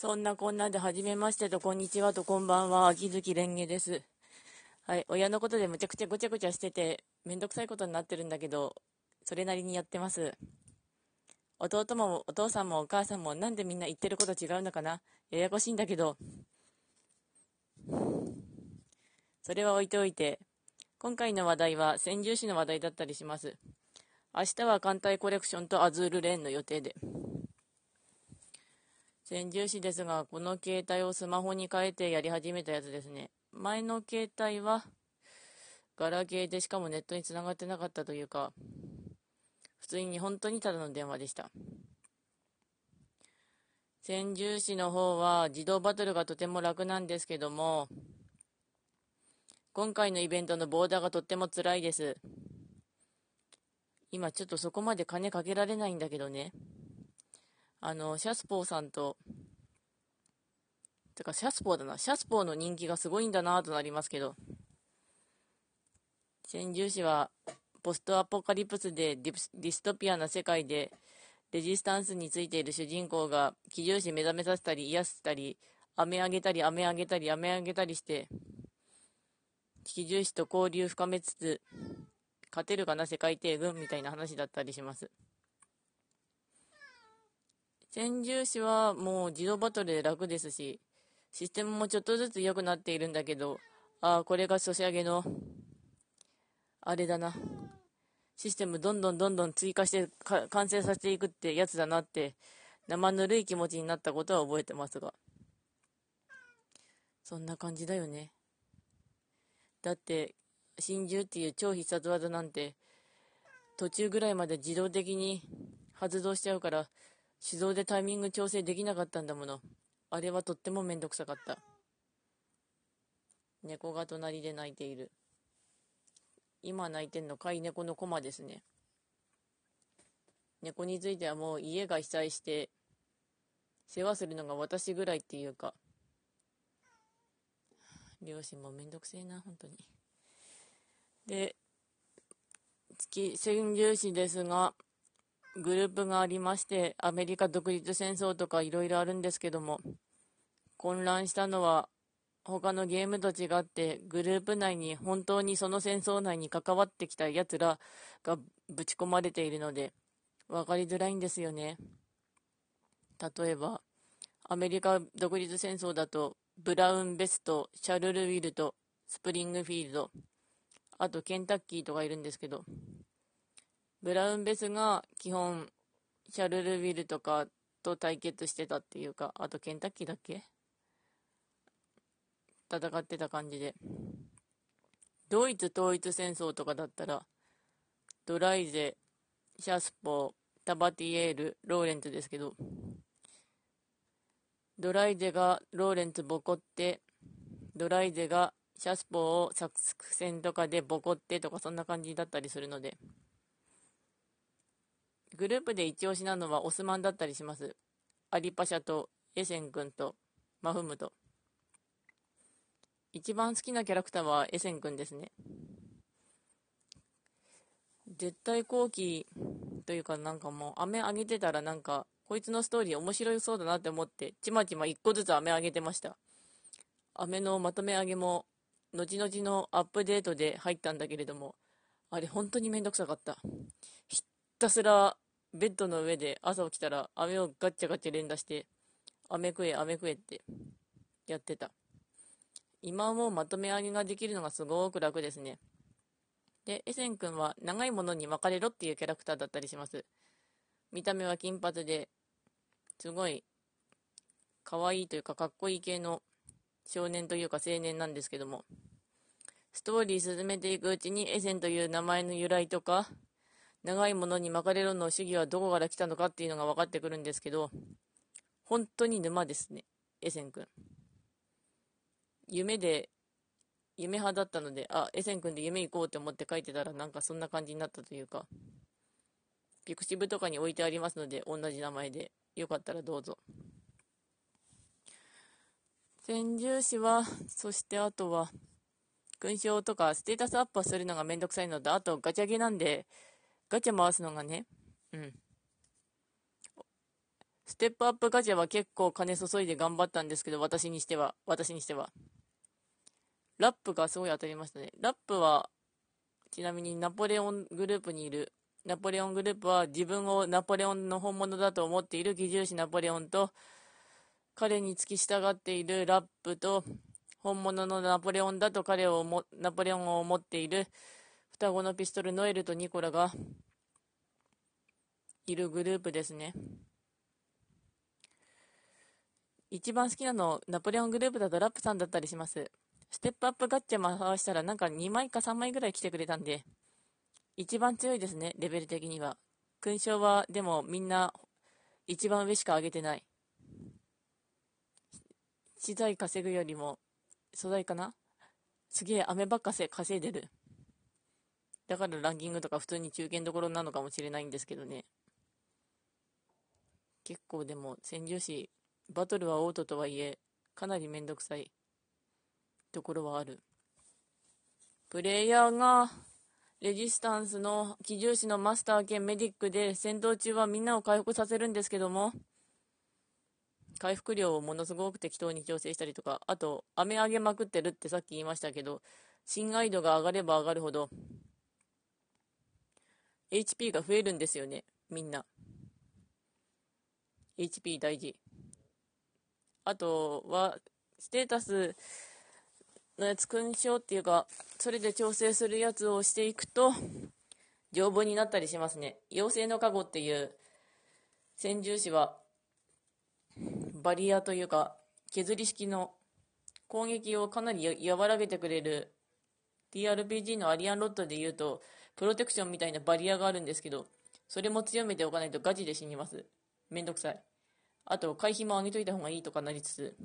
そんなこんなで、はじめましてと、こんにちはと、こんばんは、秋月蓮華です。はい、親のことでむちゃくちゃごちゃごちゃしてて、めんどくさいことになってるんだけど、それなりにやってます。弟もお父さんもお母さんもなんでみんな言ってること違うのかな？ややこしいんだけど、それは置いておいて、今回の話題は先住市の話題だったりします。明日は艦隊コレクションとアズールレーンの予定で。先住市ですが、この携帯をスマホに変えてやり始めたやつですね。前の携帯は、ガラケーでしかもネットにつながってなかったというか、普通に本当にただの電話でした。先住市の方は自動バトルがとても楽なんですけども、今回のイベントのボーダーがとっても辛いです。今ちょっとそこまで金かけられないんだけどね。あの、シャスポーさんと、てか、シャスポーだな。シャスポーの人気がすごいんだなとなりますけど、先住士は、ポストアポカリプスでディストピアな世界で、レジスタンスについている主人公が、騎重士目覚めさせたり、癒したり、飴あげたり、飴あげたり、飴あげたりして、騎重士と交流深めつつ、勝てるかな、世界帝軍みたいな話だったりします。先住士はもう自動バトルで楽ですし、システムもちょっとずつ良くなっているんだけど、ああ、これがソシャゲの、あれだな。システムどんどんどんどん追加して完成させていくってやつだなって、生ぬるい気持ちになったことは覚えてますが。そんな感じだよね。だって、真珠っていう超必殺技なんて、途中ぐらいまで自動的に発動しちゃうから、手動でタイミング調整できなかったんだもの。あれはとってもめんどくさかった。猫が隣で泣いている。今泣いてんの飼い猫のコマですね。猫についてはもう家が被災して、世話するのが私ぐらいっていうか、両親もめんどくせえな、本当に。で、月、先住士ですが、グループがありまして、アメリカ独立戦争とかいろいろあるんですけども、混乱したのは、他のゲームと違って、グループ内に本当にその戦争内に関わってきた奴らがぶち込まれているので、分かりづらいんですよね。例えば、アメリカ独立戦争だと、ブラウン・ベスト、シャルル・ウィルト、スプリングフィールド、あとケンタッキーとかいるんですけど、ブラウンベスが基本、シャルルビルとかと対決してたっていうか、あとケンタッキーだっけ？戦ってた感じで。ドイツ統一戦争とかだったら、ドライゼ、シャスポー、タバティエール、ローレンツですけど、ドライゼがローレンツボコって、ドライゼがシャスポーを作戦とかでボコってとかそんな感じだったりするので、グループで一押しなのはオスマンだったりします。アリパシャとエセン君とマフムと。一番好きなキャラクターはエセン君ですね。絶対後期というかなんかもう飴あげてたらなんかこいつのストーリー面白そうだなって思ってちまちま一個ずつ飴あげてました。飴のまとめ上げも後々のアップデートで入ったんだけれどもあれ本当にめんどくさかった。ひたすらベッドの上で朝起きたら飴をガッチャガチャ連打して、飴食え、飴食えってやってた。今はもうまとめ上げができるのがすごく楽ですね。で、エセン君は長いものに分かれろっていうキャラクターだったりします。見た目は金髪で、すごい可愛いというかかっこいい系の少年というか青年なんですけども、ストーリー進めていくうちにエセンという名前の由来とか、長いものに巻かれるの主義はどこから来たのかっていうのが分かってくるんですけど、本当に沼ですね、エセン君。夢で、夢派だったので、あ、エセン君で夢行こうって思って書いてたらなんかそんな感じになったというか、ピクシブとかに置いてありますので、同じ名前で、よかったらどうぞ。先住士は、そしてあとは、勲章とかステータスアップするのがめんどくさいのと、あとガチャゲなんで、ガチャ回すのがね、うん。ステップアップガチャは結構金注いで頑張ったんですけど、私にしては、私にしては。ラップがすごい当たりましたね。ラップは、ちなみにナポレオングループにいる、ナポレオングループは自分をナポレオンの本物だと思っている貴銃士ナポレオンと、彼に付き従っているラップと、本物のナポレオンだと彼をも、ナポレオンを持っている双子のピストルノエルとニコラがいるグループですね。一番好きなの、ナポレオングループだとラップさんだったりします。ステップアップガッチャ回したらなんか2枚か3枚ぐらい来てくれたんで、一番強いですね、レベル的には。勲章は、でもみんな一番上しか上げてない。資材稼ぐよりも素材かなすげえ雨ばっかせ稼いでる。だからランキングとか普通に中堅どころなのかもしれないんですけどね。結構でも戦場士、バトルはオートとはいえ、かなりめんどくさいところはある。プレイヤーがレジスタンスの機重士のマスター兼メディックで戦闘中はみんなを回復させるんですけども、回復量をものすごく適当に調整したりとか、あと、雨上げまくってるってさっき言いましたけど、信頼度が上がれば上がるほど、HP が増えるんですよね、みんな。HP 大事。あとは、ステータスのやつ勲章っていうか、それで調整するやつをしていくと、丈夫になったりしますね。妖精の加護っていう戦獣士は、バリアというか、削り式の攻撃をかなり和らげてくれる TRPG のアリアンロットで言うと、プロテクションみたいなバリアがあるんですけど、それも強めておかないとガチで死にます。めんどくさい。あと、回避も上げといた方がいいとかなりつつ、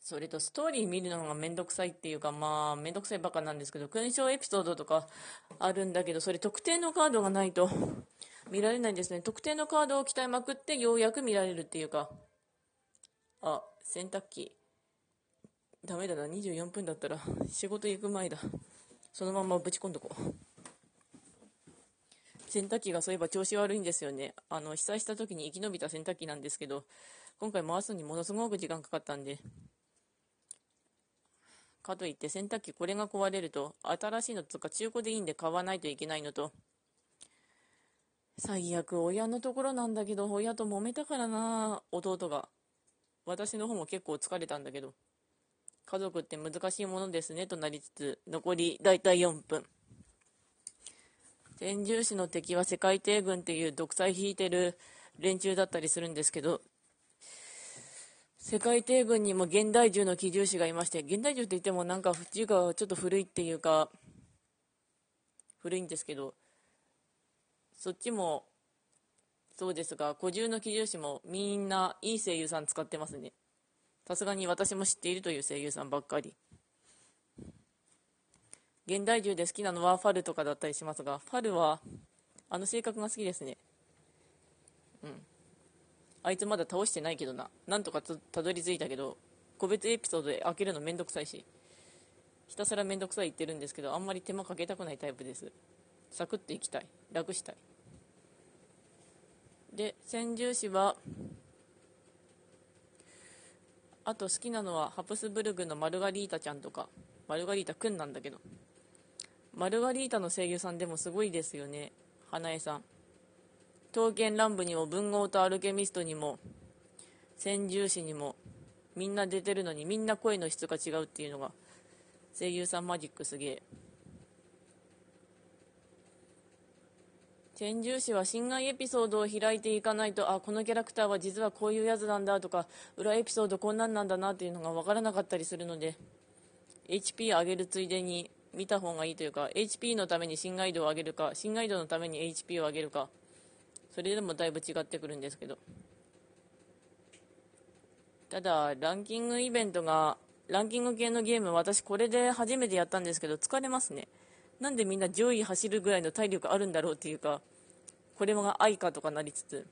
それとストーリー見るのがめんどくさいっていうか、まあ、めんどくさいばっかなんですけど、勲章エピソードとかあるんだけど、それ特定のカードがないと 見られないんですね。特定のカードを鍛えまくってようやく見られるっていうか。あ、洗濯機。ダメだな、24分だったら仕事行く前だ。そのままぶち込んどこう。洗濯機がそういえば調子悪いんですよね。あの、被災した時に生き延びた洗濯機なんですけど、今回回すのにものすごく時間かかったんで、かといって洗濯機これが壊れると、新しいのとか中古でいいんで買わないといけないのと、最悪親のところなんだけど、親と揉めたからな、弟が。私の方も結構疲れたんだけど。家族って難しいものですね、となりつつ、残りだいたい4分。天獣士の敵は世界帝軍っていう独裁引いてる連中だったりするんですけど、世界帝軍にも現代銃の機銃士がいまして、現代銃って言ってもなんか銃がちょっと古いっていうか、古いんですけど、そっちもそうですが、古獣の機銃士もみんないい声優さん使ってますね。さすがに私も知っているという声優さんばっかり。現代銃で好きなのはファルとかだったりしますが、ファルはあの性格が好きですね。うん。あいつまだ倒してないけどな。なんとかたどり着いたけど、個別エピソードで開けるのめんどくさいし、ひたすらめんどくさい言ってるんですけど、あんまり手間かけたくないタイプです。サクッといきたい楽したいで千住市はあと好きなのはハプスブルグのマルガリータちゃんとかマルガリータくんなんだけど。マルガリータの声優さんでもすごいですよね。花江さん。刀剣乱舞にも文豪とアルケミストにも千住士にもみんな出てるのにみんな声の質が違うっていうのが声優さんマジックすげえ。天獣士は侵害エピソードを開いていかないとあこのキャラクターは実はこういうやつなんだとか裏エピソードこんなんなんだなっていうのが分からなかったりするので HP 上げるついでに見た方がいいというか HP のために侵害度を上げるか侵害度のために HP を上げるかそれでもだいぶ違ってくるんですけど。ただランキングイベントがランキング系のゲーム私これで初めてやったんですけど疲れますね。なんでみんな上位走るぐらいの体力あるんだろうっていうか、これが愛かとかなりつつ、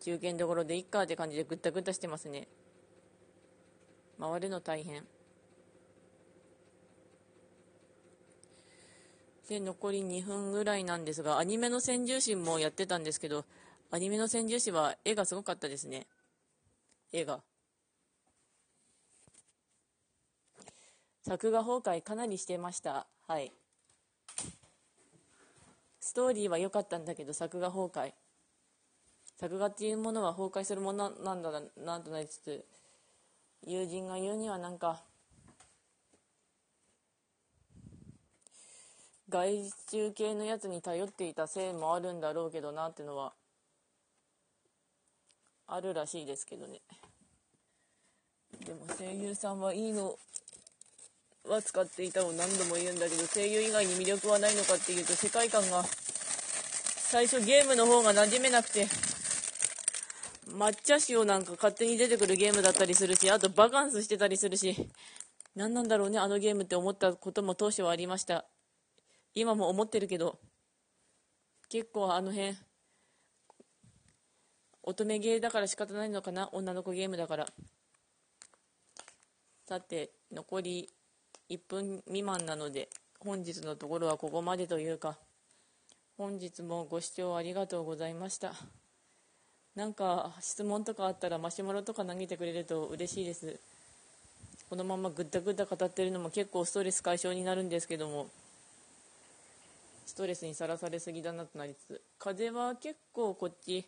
中堅どころでいっかって感じでぐったぐったしてますね。回るの大変。で、残り2分ぐらいなんですが、アニメの先住神もやってたんですけど、アニメの戦獣士は絵がすごかったですね。絵が。作画崩壊かなりしてました。はい。ストーリーは良かったんだけど作画崩壊。作画っていうものは崩壊するものなんだなんとなりつつ、友人が言うにはなんか、外注系のやつに頼っていたせいもあるんだろうけどなってのはあるらしいですけどねでも声優さんはいいのは使っていたを何度も言うんだけど声優以外に魅力はないのかっていうと世界観が最初ゲームの方が馴染めなくて抹茶塩なんか勝手に出てくるゲームだったりするしあとバカンスしてたりするし何なんだろうねあのゲームって思ったことも当初はありました。今も思ってるけど結構あの辺乙女ゲーだから仕方ないのかな女の子ゲームだから。さて残り1分未満なので本日のところはここまでというか本日もご視聴ありがとうございました。なんか質問とかあったらマシュマロとか投げてくれると嬉しいです。このままぐったぐった語ってるのも結構ストレス解消になるんですけどもストレスにさらされすぎだなとなりつつ風は結構こっち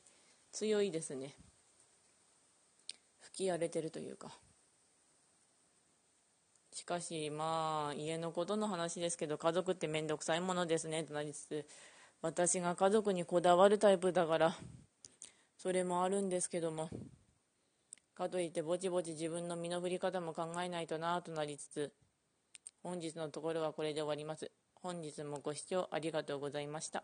強いですね。吹き荒れてるというか。しかしまあ家のことの話ですけど家族って面倒くさいものですねとなりつつ私が家族にこだわるタイプだから それもあるんですけどもかといってぼちぼち自分の身の振り方も考えないとなとなりつつ本日のところはこれで終わります。本日もご視聴ありがとうございました。